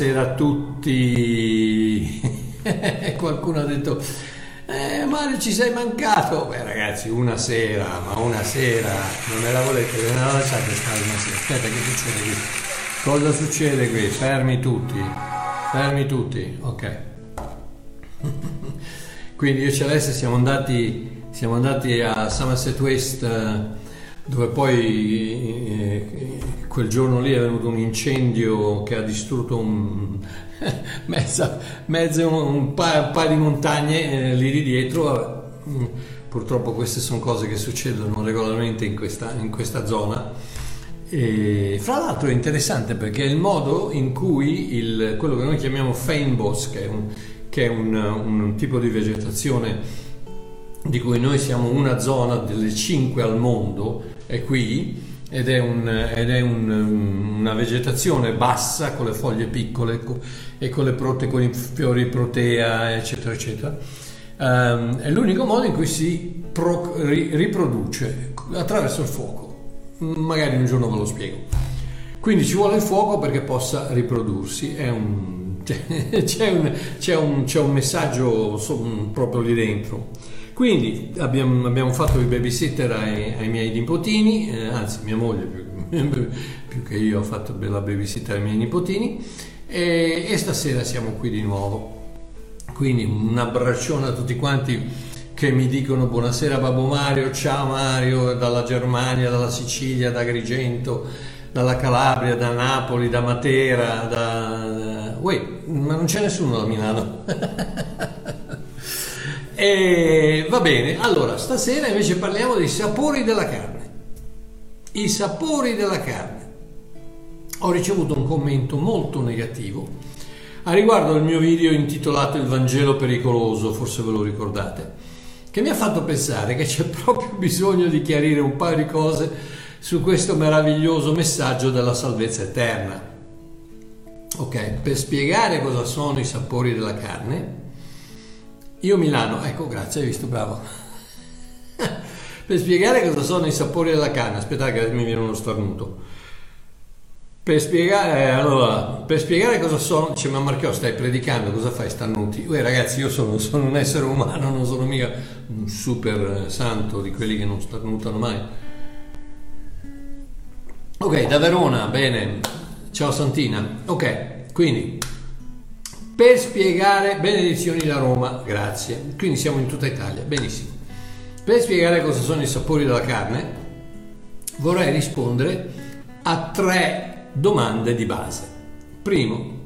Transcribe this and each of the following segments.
buonasera a tutti. Qualcuno ha detto, eh, Mario ci sei mancato. Beh ragazzi, una sera, ma una sera, non me la volete, ve la lasciate stare una sera. Aspetta, che succede qui? Cosa succede qui? Fermi tutti, fermi tutti, ok. Quindi io e Celeste siamo andati, siamo andati a Somerset West dove poi eh, quel giorno lì è venuto un incendio che ha distrutto un, mezza, mezza un, paio, un, paio, di montagne eh, lì di dietro. Purtroppo queste sono cose che succedono regolarmente in questa, in questa zona. E fra l'altro è interessante perché è il modo in cui il, quello che noi chiamiamo feinboss, che è un, che è un, tipo di vegetazione di cui noi siamo una zona delle cinque al mondo, è qui ed è, un, ed è un, una vegetazione bassa con le foglie piccole e con le prote, con i fiori protea, eccetera, eccetera. Um, è l'unico modo in cui si pro, ri, riproduce attraverso il fuoco. Magari un giorno ve lo spiego. Quindi ci vuole il fuoco perché possa riprodursi. Un, c'è, c'è, c'è, un, messaggio proprio lì dentro. Quindi abbiamo, abbiamo fatto il babysitter ai, ai miei nipotini, eh, anzi mia moglie più, più, che io ho fatto la babysitter ai miei nipotini e, e stasera siamo qui di nuovo. Quindi un abbraccione a tutti quanti che mi dicono buonasera Babbo Mario, ciao Mario, dalla Germania, dalla Sicilia, da Agrigento, dalla Calabria, da Napoli, da Matera, da... Uè, ma non c'è nessuno da Milano. E va bene, allora stasera invece parliamo dei sapori della carne. I sapori della carne. Ho ricevuto un commento molto negativo a riguardo del mio video intitolato Il Vangelo pericoloso, forse ve lo ricordate, che mi ha fatto pensare che c'è proprio bisogno di chiarire un paio di cose su questo meraviglioso messaggio della salvezza eterna. Ok, per spiegare cosa sono i sapori della carne, io Milano, ecco grazie, hai visto, bravo. per spiegare cosa sono i sapori della carne, aspettate che mi viene uno starnuto. Per spiegare, allora, per spiegare cosa sono, dice ma Marchio stai predicando, cosa fai starnuti? Uè ragazzi io sono, sono, un essere umano, non sono mica un super santo di quelli che non starnutano mai. Ok, da Verona, bene, ciao Santina. Ok, quindi per spiegare benedizioni da Roma, grazie. Quindi siamo in tutta Italia, benissimo. Per spiegare cosa sono i sapori della carne, vorrei rispondere a tre domande di base. Primo,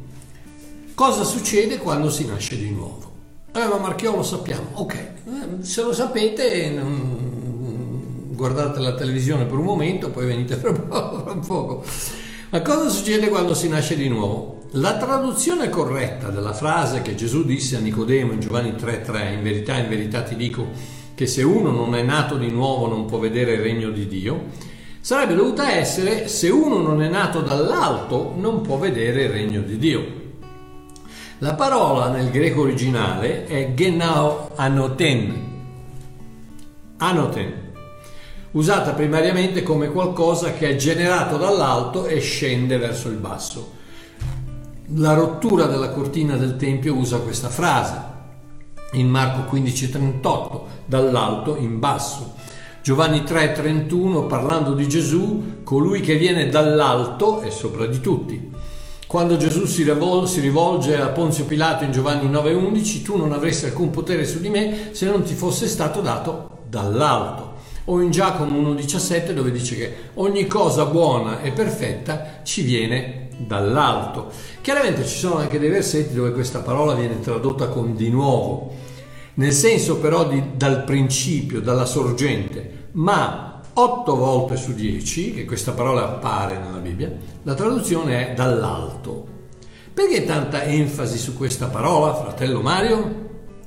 cosa succede quando si nasce di nuovo? Eh, ma Marchiò lo sappiamo. Ok, eh, se lo sapete, guardate la televisione per un momento, poi venite fra poco. Ma cosa succede quando si nasce di nuovo? La traduzione corretta della frase che Gesù disse a Nicodemo in Giovanni 3:3, in verità, in verità ti dico che se uno non è nato di nuovo non può vedere il regno di Dio, sarebbe dovuta essere se uno non è nato dall'alto non può vedere il regno di Dio. La parola nel greco originale è genau anoten. Anoten, usata primariamente come qualcosa che è generato dall'alto e scende verso il basso. La rottura della cortina del Tempio usa questa frase in Marco 15:38, dall'alto in basso. Giovanni 3:31 parlando di Gesù, colui che viene dall'alto è sopra di tutti. Quando Gesù si, rivol- si rivolge a Ponzio Pilato in Giovanni 9:11, tu non avresti alcun potere su di me se non ti fosse stato dato dall'alto. O in Giacomo 1:17 dove dice che ogni cosa buona e perfetta ci viene dall'alto. Chiaramente ci sono anche dei versetti dove questa parola viene tradotta con di nuovo, nel senso però di dal principio, dalla sorgente, ma otto volte su dieci, che questa parola appare nella Bibbia, la traduzione è dall'alto. Perché tanta enfasi su questa parola, fratello Mario?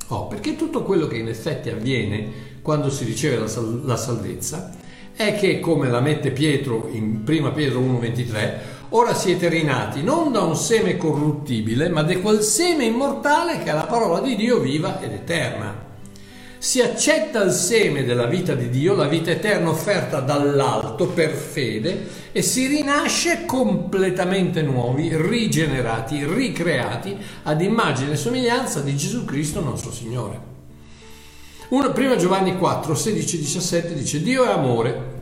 Oh, perché tutto quello che in effetti avviene quando si riceve la, sal- la salvezza è che, come la mette Pietro in 1 Pietro 1,23, Ora siete rinati non da un seme corruttibile, ma da quel seme immortale che è la parola di Dio viva ed eterna. si accetta il seme della vita di Dio, la vita eterna offerta dall'alto per fede e si rinasce completamente nuovi, rigenerati, ricreati ad immagine e somiglianza di Gesù Cristo nostro Signore. 1 Giovanni 4, 16, 17 dice Dio è amore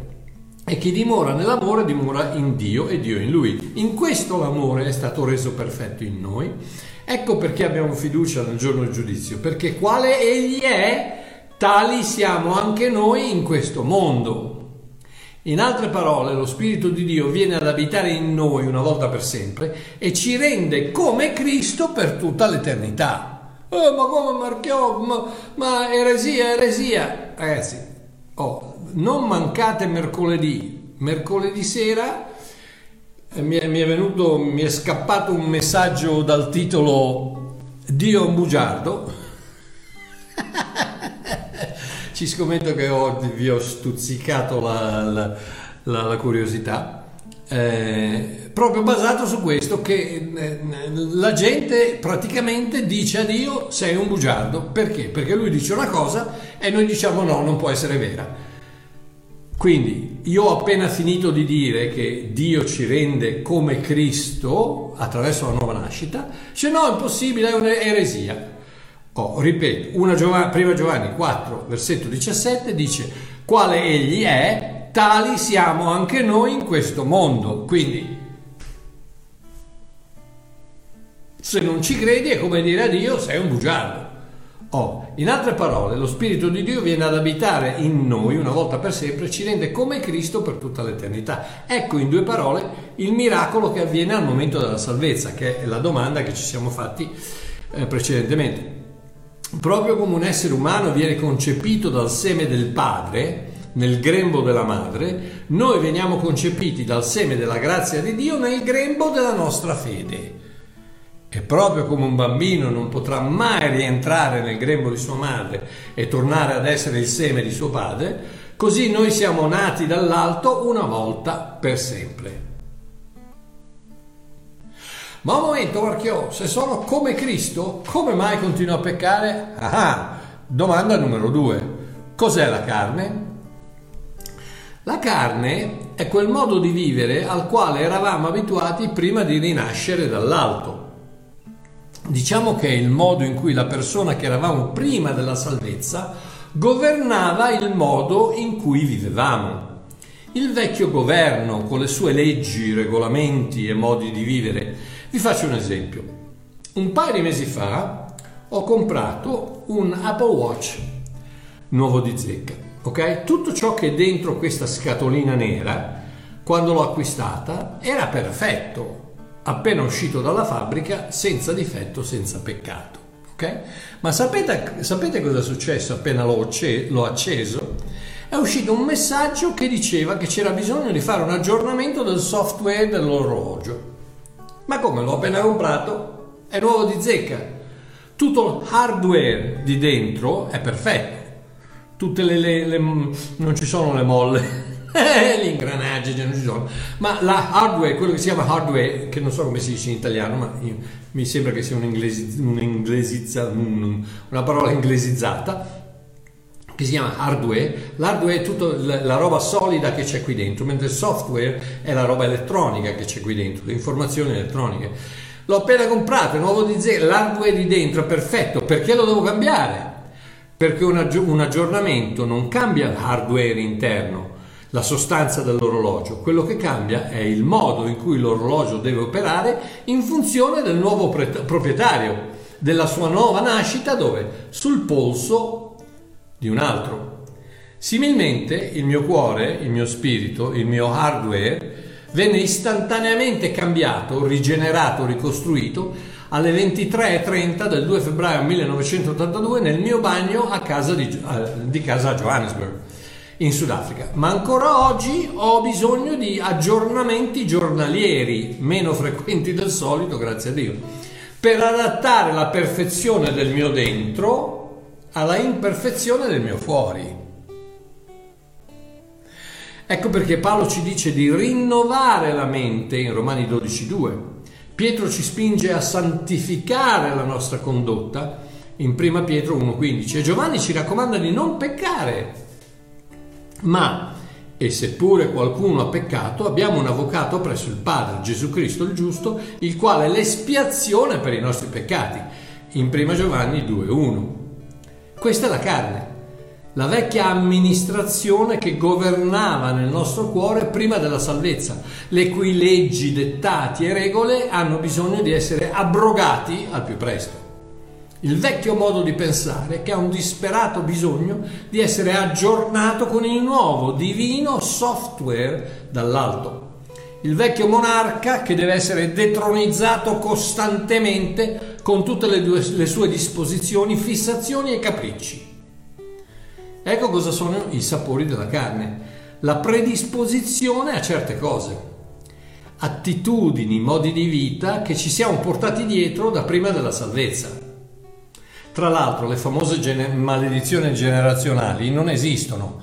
e chi dimora nell'amore dimora in Dio e Dio in lui. In questo l'amore è stato reso perfetto in noi. Ecco perché abbiamo fiducia nel giorno del giudizio, perché quale egli è, Tali siamo anche noi in questo mondo. In altre parole, lo Spirito di Dio viene ad abitare in noi una volta per sempre e ci rende come Cristo per tutta l'eternità. Oh, ma come Marchiò? Ma, ma eresia, eresia. Ragazzi, oh, non mancate mercoledì. Mercoledì sera eh, mi è, mi è venuto, mi è scappato un messaggio dal titolo Dio è un bugiardo ci scommetto che ho, vi ho stuzzicato la, la, la, la curiosità. Eh, proprio basato su questo che eh, la gente praticamente dice a Dio sei un bugiardo perché? Perché lui dice una cosa e noi diciamo no, non può essere vera. Quindi io ho appena finito di dire che Dio ci rende come Cristo attraverso la nuova nascita, se no è impossibile, è un'eresia. Oh, ripeto, una Giovanni, prima Giovanni 4, versetto 17 dice, quale egli è, tali siamo anche noi in questo mondo. Quindi, se non ci credi è come dire a Dio sei un bugiardo. Oh, in altre parole, lo Spirito di Dio viene ad abitare in noi una volta per sempre ci rende come Cristo per tutta l'eternità. Ecco in due parole il miracolo che avviene al momento della salvezza, che è la domanda che ci siamo fatti eh, precedentemente proprio come un essere umano viene concepito dal seme del padre, nel grembo della madre, noi veniamo concepiti dal seme della grazia di Dio nel grembo della nostra fede. E proprio come un bambino non potrà mai rientrare nel grembo di sua madre e tornare ad essere il seme di suo padre, così noi siamo nati dall'alto una volta per sempre. Ma un momento, Marchiò, se sono come Cristo, come mai continuo a peccare? Ah, domanda numero due. Cos'è la carne? La carne è quel modo di vivere al quale eravamo abituati prima di rinascere dall'alto. Diciamo che è il modo in cui la persona che eravamo prima della salvezza governava il modo in cui vivevamo. Il vecchio governo, con le sue leggi, regolamenti e modi di vivere, vi faccio un esempio. Un paio di mesi fa ho comprato un Apple Watch nuovo di zecca. Ok? Tutto ciò che è dentro questa scatolina nera, quando l'ho acquistata, era perfetto, appena uscito dalla fabbrica, senza difetto, senza peccato. Ok? Ma sapete, sapete cosa è successo appena l'ho, l'ho acceso? È uscito un messaggio che diceva che c'era bisogno di fare un aggiornamento del software dell'orologio. Ma come l'ho appena comprato? È nuovo di zecca. Tutto l'hardware di dentro è perfetto. Tutte le, le, le non ci sono le molle. Gli ingranaggi non ci sono ma la hardware quello che si chiama hardware che non so come si dice in italiano ma io, mi sembra che sia un un un, una parola inglesizzata che si chiama hardware, l'hardware è tutta la roba solida che c'è qui dentro, mentre il software è la roba elettronica che c'è qui dentro, le informazioni elettroniche. L'ho appena comprato, nuovo di zero, l'hardware di dentro è perfetto, perché lo devo cambiare? Perché un, un aggiornamento non cambia l'hardware interno, la sostanza dell'orologio, quello che cambia è il modo in cui l'orologio deve operare in funzione del nuovo pre- proprietario, della sua nuova nascita dove? Sul polso di un altro. Similmente il mio cuore, il mio spirito, il mio hardware venne istantaneamente cambiato, rigenerato, ricostruito alle 23.30 del 2 febbraio 1982 nel mio bagno a casa di, eh, di casa a Johannesburg in Sudafrica. Ma ancora oggi ho bisogno di aggiornamenti giornalieri, meno frequenti del solito, grazie a Dio, per adattare la perfezione del mio dentro alla imperfezione del mio fuori. Ecco perché Paolo ci dice di rinnovare la mente in Romani 12.2. Pietro ci spinge a santificare la nostra condotta in 1 Pietro 1,15 e Giovanni ci raccomanda di non peccare, ma e seppure qualcuno ha peccato, abbiamo un avvocato presso il Padre, Gesù Cristo il giusto, il quale è l'espiazione per i nostri peccati, in 1 Giovanni 2,1. Questa è la carne, la vecchia amministrazione che governava nel nostro cuore prima della salvezza, le cui leggi, dettati e regole hanno bisogno di essere abrogati al più presto. Il vecchio modo di pensare che ha un disperato bisogno di essere aggiornato con il nuovo divino software dall'alto. Il vecchio monarca che deve essere detronizzato costantemente con tutte le, due, le sue disposizioni, fissazioni e capricci. Ecco cosa sono i sapori della carne. La predisposizione a certe cose, attitudini, modi di vita che ci siamo portati dietro da prima della salvezza. Tra l'altro le famose gene- maledizioni generazionali non esistono,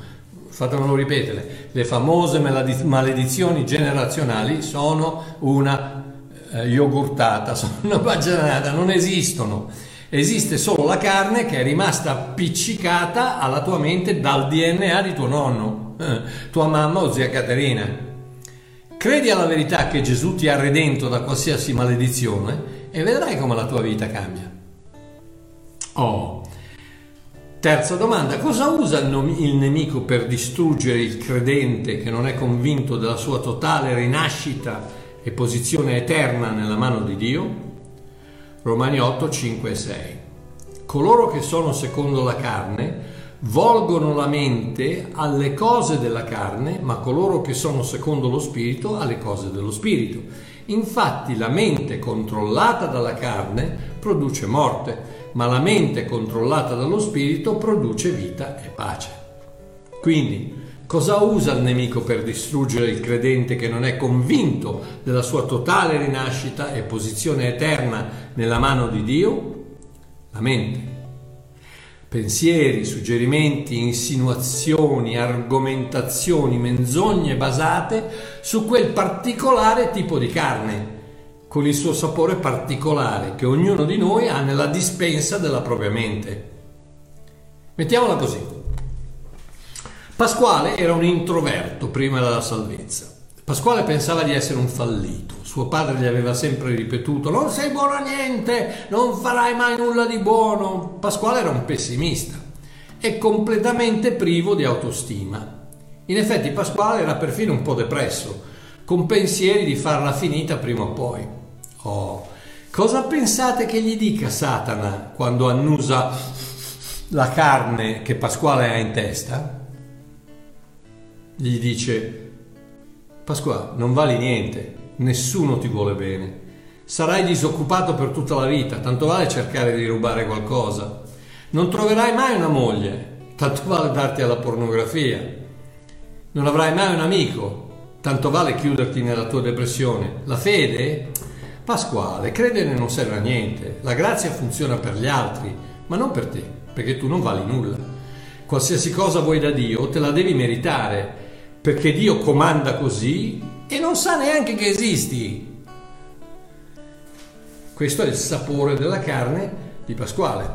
fatemelo ripetere, le famose maledizioni generazionali sono una eh, yogurtata, sono una baggianata, non esistono esiste solo la carne che è rimasta appiccicata alla tua mente dal DNA di tuo nonno, eh, tua mamma o zia Caterina. Credi alla verità che Gesù ti ha redento da qualsiasi maledizione e vedrai come la tua vita cambia. Oh. Terza domanda, cosa usa il nemico per distruggere il credente che non è convinto della sua totale rinascita e posizione eterna nella mano di Dio? Romani 8, 5 e 6. Coloro che sono secondo la carne volgono la mente alle cose della carne, ma coloro che sono secondo lo spirito alle cose dello spirito. Infatti la mente controllata dalla carne produce morte, ma la mente controllata dallo spirito produce vita e pace. Quindi Cosa usa il nemico per distruggere il credente che non è convinto della sua totale rinascita e posizione eterna nella mano di Dio? La mente. Pensieri, suggerimenti, insinuazioni, argomentazioni, menzogne basate su quel particolare tipo di carne, con il suo sapore particolare che ognuno di noi ha nella dispensa della propria mente. Mettiamola così. Pasquale era un introverto prima della salvezza. Pasquale pensava di essere un fallito. Suo padre gli aveva sempre ripetuto: Non sei buono a niente, non farai mai nulla di buono. Pasquale era un pessimista e completamente privo di autostima. In effetti, Pasquale era perfino un po' depresso, con pensieri di farla finita prima o poi. Oh, cosa pensate che gli dica Satana quando annusa la carne che Pasquale ha in testa? gli dice, Pasquale, non vali niente, nessuno ti vuole bene, sarai disoccupato per tutta la vita, tanto vale cercare di rubare qualcosa, non troverai mai una moglie, tanto vale darti alla pornografia, non avrai mai un amico, tanto vale chiuderti nella tua depressione. La fede? Pasquale, credere non serve a niente, la grazia funziona per gli altri, ma non per te, perché tu non vali nulla. Qualsiasi cosa vuoi da Dio te la devi meritare perché Dio comanda così e non sa neanche che esisti. Questo è il sapore della carne di Pasquale.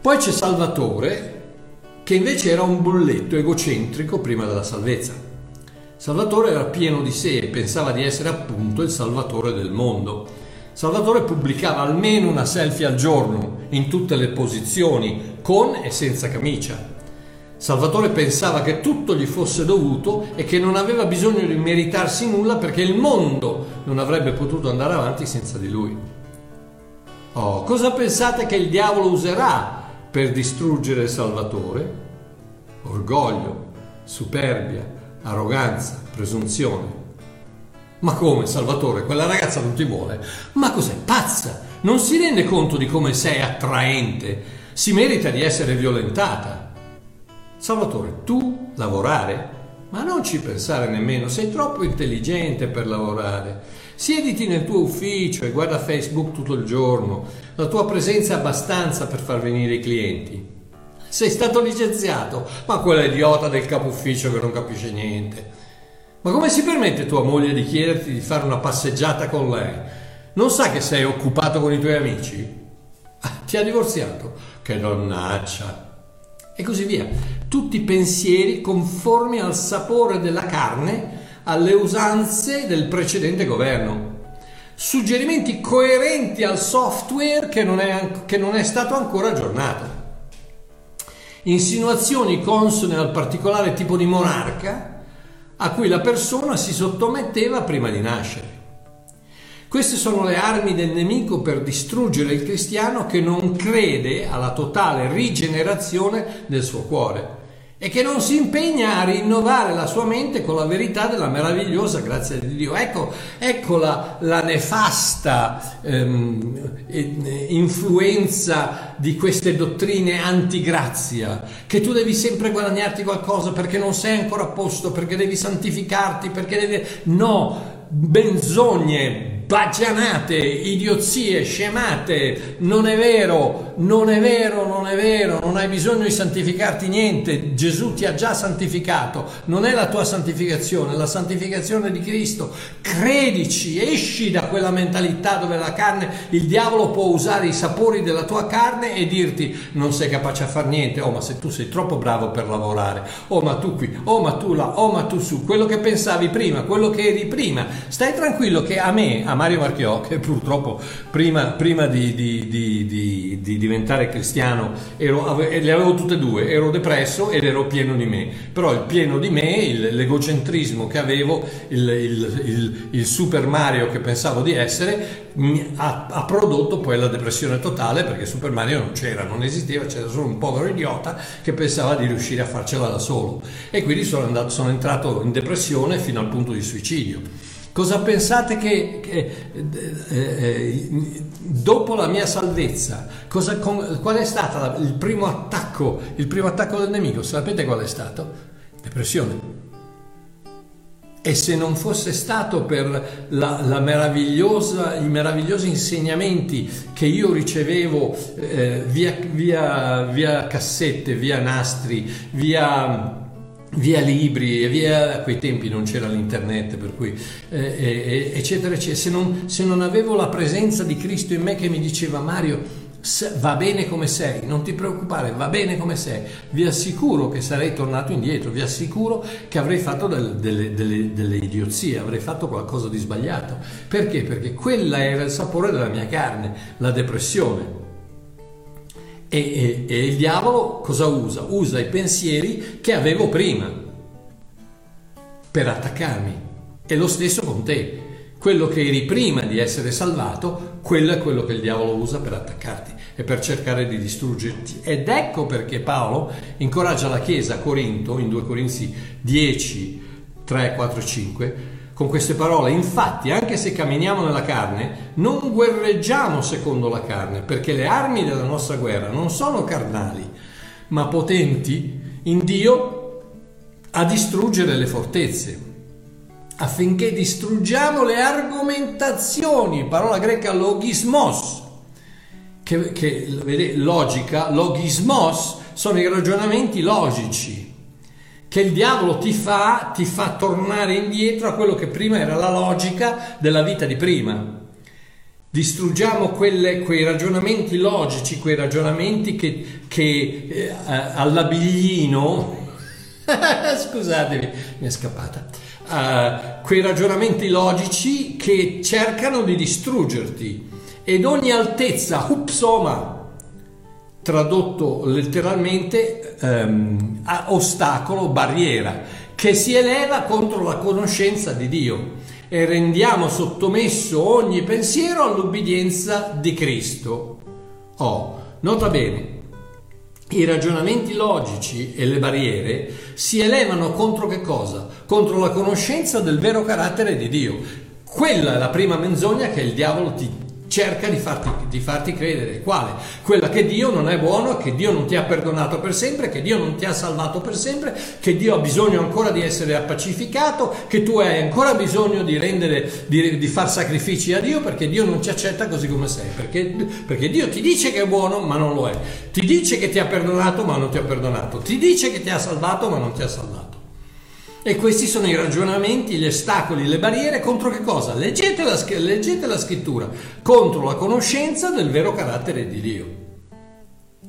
Poi c'è Salvatore, che invece era un bulletto egocentrico prima della salvezza. Salvatore era pieno di sé e pensava di essere appunto il Salvatore del mondo. Salvatore pubblicava almeno una selfie al giorno, in tutte le posizioni, con e senza camicia. Salvatore pensava che tutto gli fosse dovuto e che non aveva bisogno di meritarsi nulla perché il mondo non avrebbe potuto andare avanti senza di lui. Oh, cosa pensate che il diavolo userà per distruggere Salvatore? Orgoglio, superbia, arroganza, presunzione. Ma come, Salvatore, quella ragazza non ti vuole? Ma cos'è, pazza? Non si rende conto di come sei attraente? Si merita di essere violentata. Salvatore, tu lavorare? Ma non ci pensare nemmeno, sei troppo intelligente per lavorare. Siediti nel tuo ufficio e guarda Facebook tutto il giorno. La tua presenza è abbastanza per far venire i clienti. Sei stato licenziato, ma quella idiota del capo ufficio che non capisce niente. Ma come si permette tua moglie di chiederti di fare una passeggiata con lei? Non sa che sei occupato con i tuoi amici? Ah, ti ha divorziato? Che donnaccia! E così via. Tutti pensieri conformi al sapore della carne, alle usanze del precedente governo. Suggerimenti coerenti al software che non è, che non è stato ancora aggiornato insinuazioni consone al particolare tipo di monarca a cui la persona si sottometteva prima di nascere. Queste sono le armi del nemico per distruggere il cristiano che non crede alla totale rigenerazione del suo cuore e che non si impegna a rinnovare la sua mente con la verità della meravigliosa grazia di Dio. Ecco, ecco la, la, nefasta ehm, influenza di queste dottrine antigrazia, che tu devi sempre guadagnarti qualcosa perché non sei ancora a posto, perché devi santificarti, perché devi... No, benzogne, bagianate, idiozie, scemate, non è vero, non è vero, non è vero, non hai bisogno di santificarti niente, Gesù ti ha già santificato, non è la tua santificazione, è la santificazione di Cristo, credici, esci da quella mentalità dove la carne, il diavolo può usare i sapori della tua carne e dirti non sei capace a fare niente, oh ma se tu sei troppo bravo per lavorare, oh ma tu qui, oh ma tu là, oh ma tu su, quello che pensavi prima, quello che eri prima, stai tranquillo che a me, a Mario Marchiò, che purtroppo prima, prima di, di, di, di, diventare cristiano ero, le avevo tutte e due, ero depresso ed ero pieno di me, però il pieno di me, il, l'egocentrismo che avevo, il, il, il, Super Mario che pensavo di essere, ha, ha, prodotto poi la depressione totale perché Super Mario non c'era, non esisteva, c'era solo un povero idiota che pensava di riuscire a farcela da solo e quindi sono, andato, sono entrato in depressione fino al punto di suicidio. Cosa pensate che, che eh, eh, dopo la mia salvezza, cosa, con, qual è stato il primo attacco, il primo attacco del nemico? Sapete qual è stato? Depressione. E se non fosse stato per la, la i meravigliosi insegnamenti che io ricevevo eh, via, via, via cassette, via nastri, via via libri e via a quei tempi non c'era l'internet per cui eh, eccetera eccetera se non, se non avevo la presenza di Cristo in me che mi diceva Mario va bene come sei, non ti preoccupare, va bene come sei, vi assicuro che sarei tornato indietro, vi assicuro che avrei fatto del, delle, delle, delle, idiozie, avrei fatto qualcosa di sbagliato. Perché? Perché quella era il sapore della mia carne, la depressione. E, e, e, il diavolo cosa usa? Usa i pensieri che avevo prima per attaccarmi. E lo stesso con te. Quello che eri prima di essere salvato, quello è quello che il diavolo usa per attaccarti e per cercare di distruggerti. Ed ecco perché Paolo incoraggia la Chiesa a Corinto, in 2 Corinzi 10, 3, 4, 5, con queste parole, infatti, anche se camminiamo nella carne, non guerreggiamo secondo la carne, perché le armi della nostra guerra non sono carnali, ma potenti in Dio a distruggere le fortezze, affinché distruggiamo le argomentazioni, parola greca logismos, che, che logica, logismos sono i ragionamenti logici che il diavolo ti fa, ti fa tornare indietro a quello che prima era la logica della vita di prima. Distruggiamo quelle, quei ragionamenti logici, quei ragionamenti che, che eh, all'abiglino, scusatemi, mi è scappata, uh, quei ragionamenti logici che cercano di distruggerti ed ogni altezza, upsoma, tradotto letteralmente ehm, ostacolo, barriera, che si eleva contro la conoscenza di Dio e rendiamo sottomesso ogni pensiero all'ubbidienza di Cristo. Oh, nota bene, i ragionamenti logici e le barriere si elevano contro che cosa? Contro la conoscenza del vero carattere di Dio. Quella è la prima menzogna che il diavolo ti cerca di farti, di farti, credere. Quale? Quella che Dio non è buono, che Dio non ti ha perdonato per sempre, che Dio non ti ha salvato per sempre, che Dio ha bisogno ancora di essere appacificato, che tu hai ancora bisogno di, rendere, di, di far sacrifici a Dio perché Dio non ti accetta così come sei, perché, perché Dio ti dice che è buono ma non lo è, ti dice che ti ha perdonato ma non ti ha perdonato, ti dice che ti ha salvato ma non ti ha salvato. E questi sono i ragionamenti, gli ostacoli, le barriere contro che cosa? Leggete la, leggete la scrittura, contro la conoscenza del vero carattere di Dio.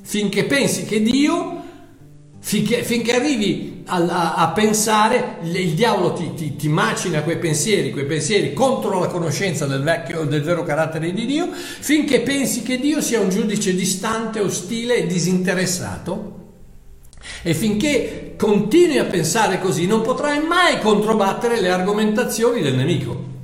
Finché pensi che Dio, finché, finché arrivi a, a, a, pensare, il diavolo ti, ti, ti, macina quei pensieri, quei pensieri contro la conoscenza del, vecchio, del vero carattere di Dio, finché pensi che Dio sia un giudice distante, ostile e disinteressato e finché continui a pensare così non potrai mai controbattere le argomentazioni del nemico.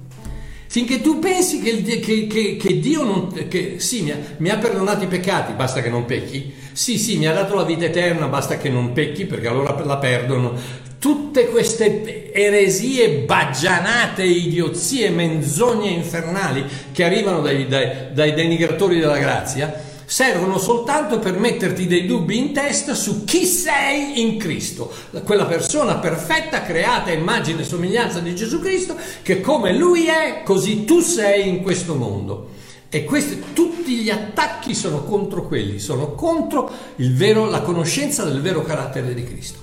Finché tu pensi che, che, che, che Dio non, sì, mi ha, mi ha, perdonato i peccati, basta che non pecchi. Sì, sì, mi ha dato la vita eterna, basta che non pecchi, perché allora la perdono. Tutte queste eresie baggianate, idiozie, menzogne infernali che arrivano dai, dai, dai denigratori della grazia, servono soltanto per metterti dei dubbi in testa su chi sei in Cristo, quella persona perfetta creata a immagine e somiglianza di Gesù Cristo, che come Lui è, così tu sei in questo mondo. E questi, tutti gli attacchi sono contro quelli, sono contro vero, la conoscenza del vero carattere di Cristo.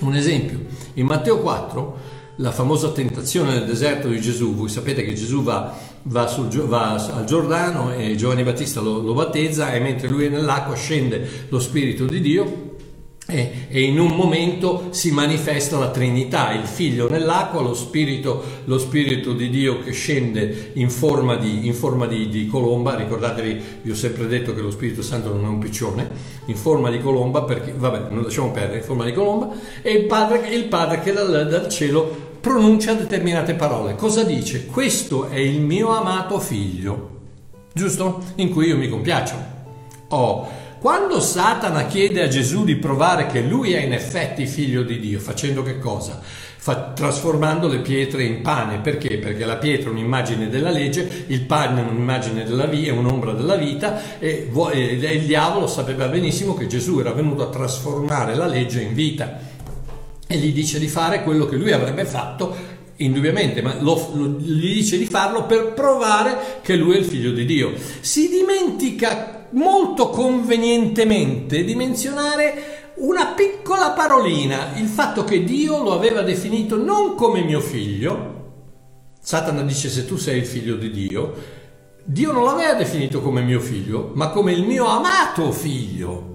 Un esempio, in Matteo 4, la famosa tentazione nel deserto di Gesù, voi sapete che Gesù va, va, sul, va al Giordano e Giovanni Battista lo, lo, battezza e mentre lui è nell'acqua scende lo Spirito di Dio e, in un momento si manifesta la Trinità, il Figlio nell'acqua, lo Spirito, lo Spirito di Dio che scende in forma, di, in forma di, di, colomba, ricordatevi, vi ho sempre detto che lo Spirito Santo non è un piccione, in forma di colomba, perché, vabbè, non lasciamo perdere, in forma di colomba, e il Padre, il padre che dal, dal cielo pronuncia determinate parole. Cosa dice? Questo è il mio amato figlio, giusto? In cui io mi compiaccio. Oh, quando Satana chiede a Gesù di provare che lui è in effetti figlio di Dio, facendo che cosa? Fa, trasformando le pietre in pane. Perché? Perché la pietra è un'immagine della legge, il pane è un'immagine della vita, è un'ombra della vita e, e il diavolo sapeva benissimo che Gesù era venuto a trasformare la legge in vita e gli dice di fare quello che lui avrebbe fatto indubbiamente, ma lo, lo, gli dice di farlo per provare che lui è il figlio di Dio. Si dimentica molto convenientemente di menzionare una piccola parolina, il fatto che Dio lo aveva definito non come mio figlio, Satana dice se tu sei il figlio di Dio, Dio non l'aveva definito come mio figlio, ma come il mio amato figlio.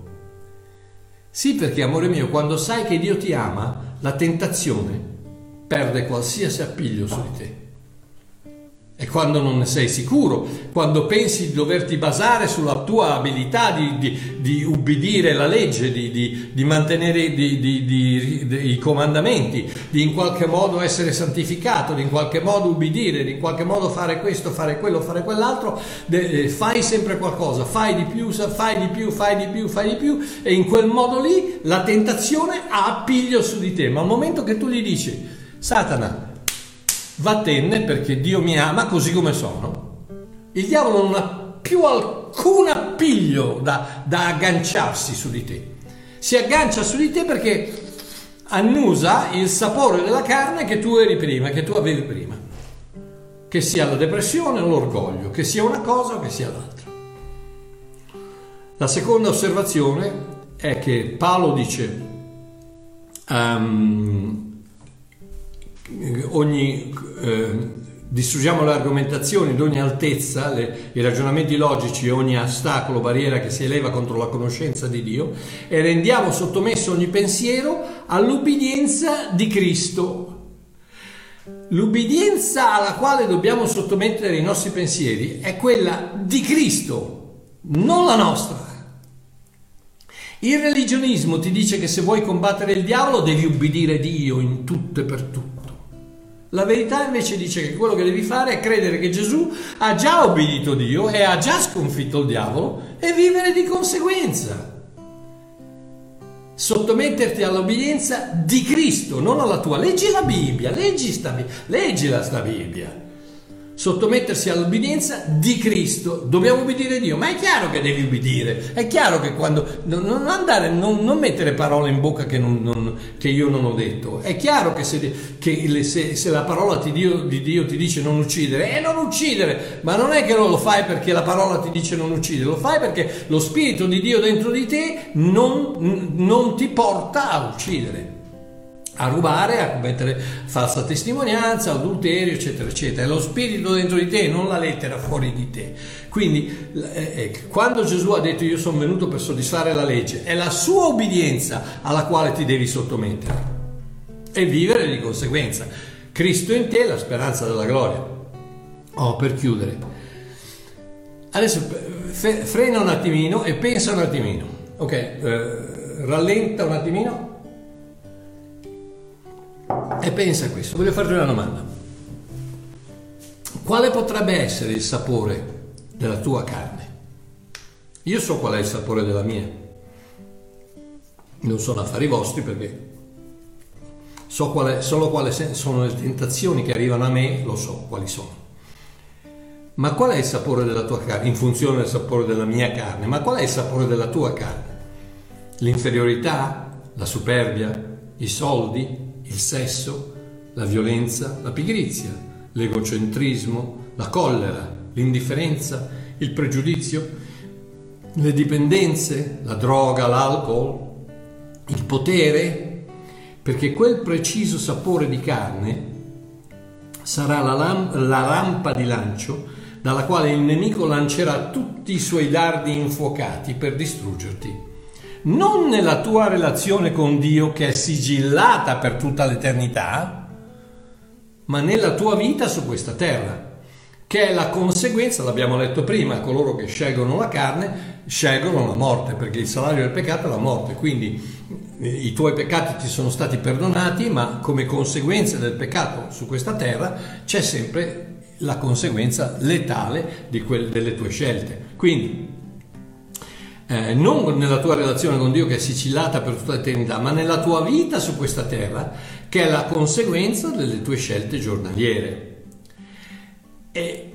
Sì, perché amore mio, quando sai che Dio ti ama, la tentazione perde qualsiasi appiglio su di te. E quando non ne sei sicuro, quando pensi di doverti basare sulla tua abilità di, di, di ubbidire la legge, di, di mantenere i comandamenti, di in qualche modo essere santificato, di in qualche modo ubbidire, di in qualche modo fare questo, fare quello, fare quell'altro, de, fai sempre qualcosa, fai di più, fai di più, fai di più, fai di più, e in quel modo lì la tentazione ha appiglio su di te. Ma al momento che tu gli dici, Satana, vattene perché Dio mi ama così come sono. Il diavolo non ha più alcun appiglio da, da agganciarsi su di te. Si aggancia su di te perché annusa il sapore della carne che tu eri prima, che tu avevi prima. Che sia la depressione o l'orgoglio, che sia una cosa o che sia l'altra. La seconda osservazione è che Paolo dice um, ogni, eh, distruggiamo le argomentazioni di ogni altezza, le, i ragionamenti logici, ogni ostacolo, barriera che si eleva contro la conoscenza di Dio e rendiamo sottomesso ogni pensiero all'ubbidienza di Cristo. L'ubbidienza alla quale dobbiamo sottomettere i nostri pensieri è quella di Cristo, non la nostra. Il religionismo ti dice che se vuoi combattere il diavolo devi ubbidire Dio in tutto e per tutto. La verità invece dice che quello che devi fare è credere che Gesù ha già obbedito Dio e ha già sconfitto il diavolo e vivere di conseguenza. Sottometterti all'obbedienza di Cristo, non alla tua. Leggi la Bibbia, leggi sta, leggila sta Bibbia sottomettersi all'obbedienza di Cristo. Dobbiamo obbedire Dio, ma è chiaro che devi obbedire, è chiaro che quando non, andare, non, non mettere parole in bocca che, non, che, io non ho detto, è chiaro che se, che se, se la parola di Dio, di Dio, ti dice non uccidere, è non uccidere, ma non è che non lo fai perché la parola ti dice non uccidere, lo fai perché lo Spirito di Dio dentro di te non, non ti porta a uccidere. A rubare, a commettere falsa testimonianza, adulterio, eccetera, eccetera. È lo spirito dentro di te, non la lettera fuori di te. Quindi, eh, eh, quando Gesù ha detto io sono venuto per soddisfare la legge, è la sua obbedienza alla quale ti devi sottomettere e vivere di conseguenza. Cristo in te, la speranza della gloria. Oh, per chiudere. Adesso frena un attimino e pensa un attimino. Ok, eh, rallenta un attimino e pensa a questo. Voglio farti una domanda. Quale potrebbe essere il sapore della tua carne? Io so qual è il sapore della mia. Non sono affari vostri perché so quale, solo quali sono le tentazioni che arrivano a me, lo so quali sono. Ma qual è il sapore della tua carne? In funzione del sapore della mia carne, ma qual è il sapore della tua carne? L'inferiorità? La superbia? I soldi? Il sesso, la violenza, la pigrizia, l'egocentrismo, la collera, l'indifferenza, il pregiudizio, le dipendenze, la droga, l'alcol, il potere, perché quel preciso sapore di carne sarà la, lamp- la rampa di lancio dalla quale il nemico lancerà tutti i suoi dardi infuocati per distruggerti non nella tua relazione con Dio che è sigillata per tutta l'eternità, ma nella tua vita su questa terra, che è la conseguenza, l'abbiamo letto prima, coloro che scelgono la carne scelgono la morte, perché il salario del peccato è la morte, quindi eh, i tuoi peccati ti sono stati perdonati, ma come conseguenza del peccato su questa terra c'è sempre la conseguenza letale quel, delle tue scelte. Quindi eh, non nella tua relazione con Dio che è sicillata per tutta l'eternità, ma nella tua vita su questa terra, che è la conseguenza delle tue scelte giornaliere. E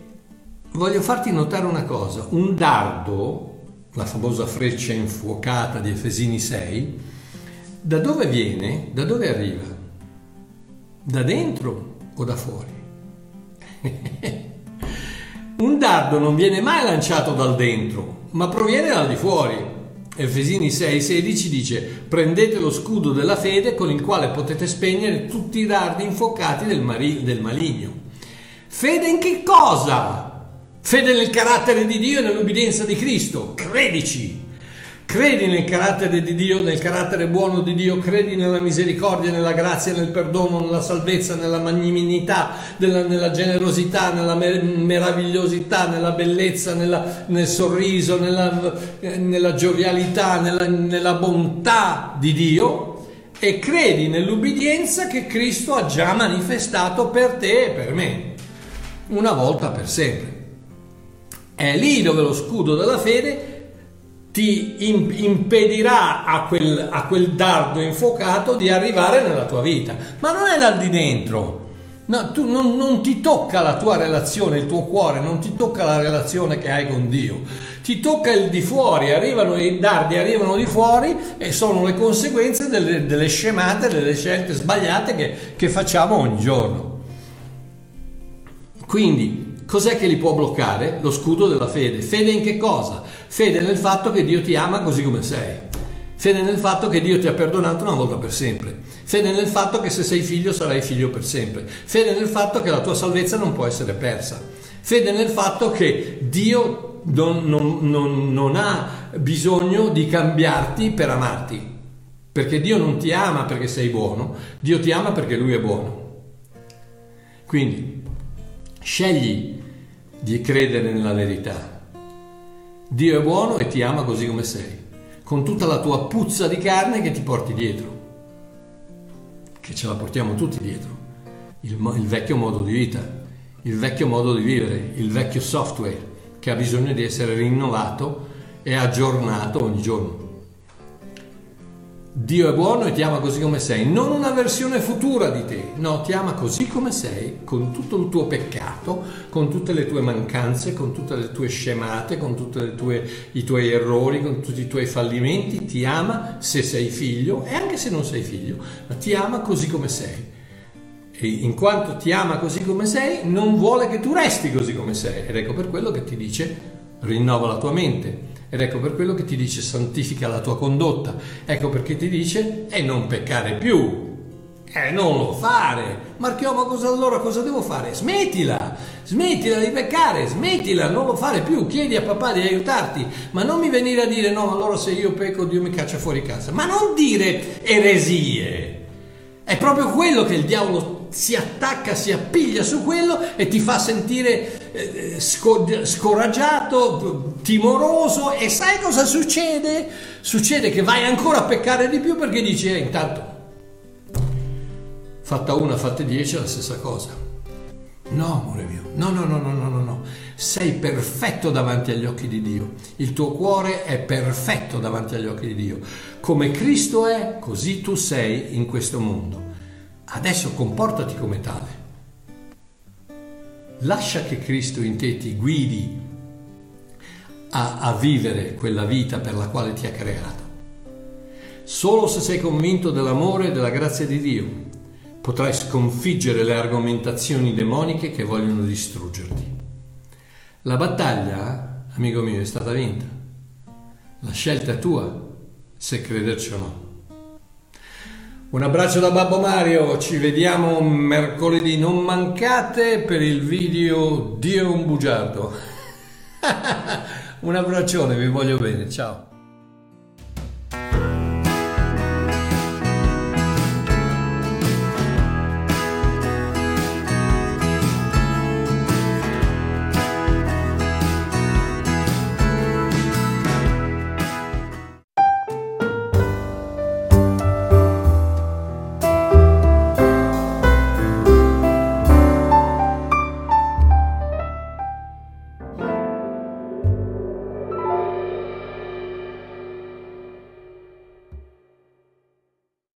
voglio farti notare una cosa, un dardo, la famosa freccia infuocata di Efesini 6, da dove viene? Da dove arriva? Da dentro o da fuori? un dardo non viene mai lanciato dal dentro, ma proviene dal di fuori. Efesini 6:16 dice: Prendete lo scudo della fede con il quale potete spegnere tutti i dardi infuocati del, mari- del maligno. Fede in che cosa? Fede nel carattere di Dio e nell'obbedienza di Cristo. Credici. Credi nel carattere di Dio, nel carattere buono di Dio, credi nella misericordia, nella grazia, nel perdono, nella salvezza, nella magnanimità, nella, nella generosità, nella mer- meravigliosità, nella bellezza, nella, nel sorriso, nella, eh, nella giovialità, nella, bontà di Dio e credi nell'ubbidienza che Cristo ha già manifestato per te e per me, una volta per sempre. È lì dove lo scudo della fede ti impedirà a quel, a quel, dardo infuocato di arrivare nella tua vita. Ma non è dal di dentro. No, tu non, non, ti tocca la tua relazione, il tuo cuore, non ti tocca la relazione che hai con Dio. Ti tocca il di fuori, arrivano i dardi, arrivano di fuori e sono le conseguenze delle, delle scemate, delle scelte sbagliate che, che facciamo ogni giorno. Quindi Cos'è che li può bloccare? Lo scudo della fede. Fede in che cosa? Fede nel fatto che Dio ti ama così come sei. Fede nel fatto che Dio ti ha perdonato una volta per sempre. Fede nel fatto che se sei figlio sarai figlio per sempre. Fede nel fatto che la tua salvezza non può essere persa. Fede nel fatto che Dio non, non, non, non ha bisogno di cambiarti per amarti. Perché Dio non ti ama perché sei buono, Dio ti ama perché Lui è buono. Quindi Scegli di credere nella verità. Dio è buono e ti ama così come sei, con tutta la tua puzza di carne che ti porti dietro, che ce la portiamo tutti dietro, il, il vecchio modo di vita, il vecchio modo di vivere, il vecchio software che ha bisogno di essere rinnovato e aggiornato ogni giorno. Dio è buono e ti ama così come sei, non una versione futura di te, no, ti ama così come sei, con tutto il tuo peccato, con tutte le tue mancanze, con tutte le tue scemate, con tutti i tuoi errori, con tutti i tuoi fallimenti, ti ama se sei figlio e anche se non sei figlio, ma ti ama così come sei. E in quanto ti ama così come sei, non vuole che tu resti così come sei. Ed ecco per quello che ti dice rinnova la tua mente, ed ecco per quello che ti dice santifica la tua condotta. Ecco perché ti dice e non peccare più. Eh, non lo fare. Marchio, ma cosa allora cosa devo fare? Smettila, smettila di peccare, smettila, non lo fare più. Chiedi a papà di aiutarti, ma non mi venire a dire no, allora se io pecco Dio mi caccia fuori casa. Ma non dire eresie. È proprio quello che il diavolo si attacca, si appiglia su quello e ti fa sentire eh, scoraggiato, timoroso e sai cosa succede? Succede che vai ancora a peccare di più perché dici eh, intanto fatta una, fatte dieci è la stessa cosa. No, amore mio, no, no, no, no, no, no, no. Sei perfetto davanti agli occhi di Dio. Il tuo cuore è perfetto davanti agli occhi di Dio. Come Cristo è, così tu sei in questo mondo. Adesso comportati come tale. Lascia che Cristo in te ti guidi a, a vivere quella vita per la quale ti ha creato. Solo se sei convinto dell'amore e della grazia di Dio potrai sconfiggere le argomentazioni demoniche che vogliono distruggerti. La battaglia, amico mio, è stata vinta. La scelta è tua, se crederci o no. Un abbraccio da Babbo Mario, ci vediamo mercoledì, non mancate per il video Dio un bugiardo. un abbraccione, vi voglio bene, ciao.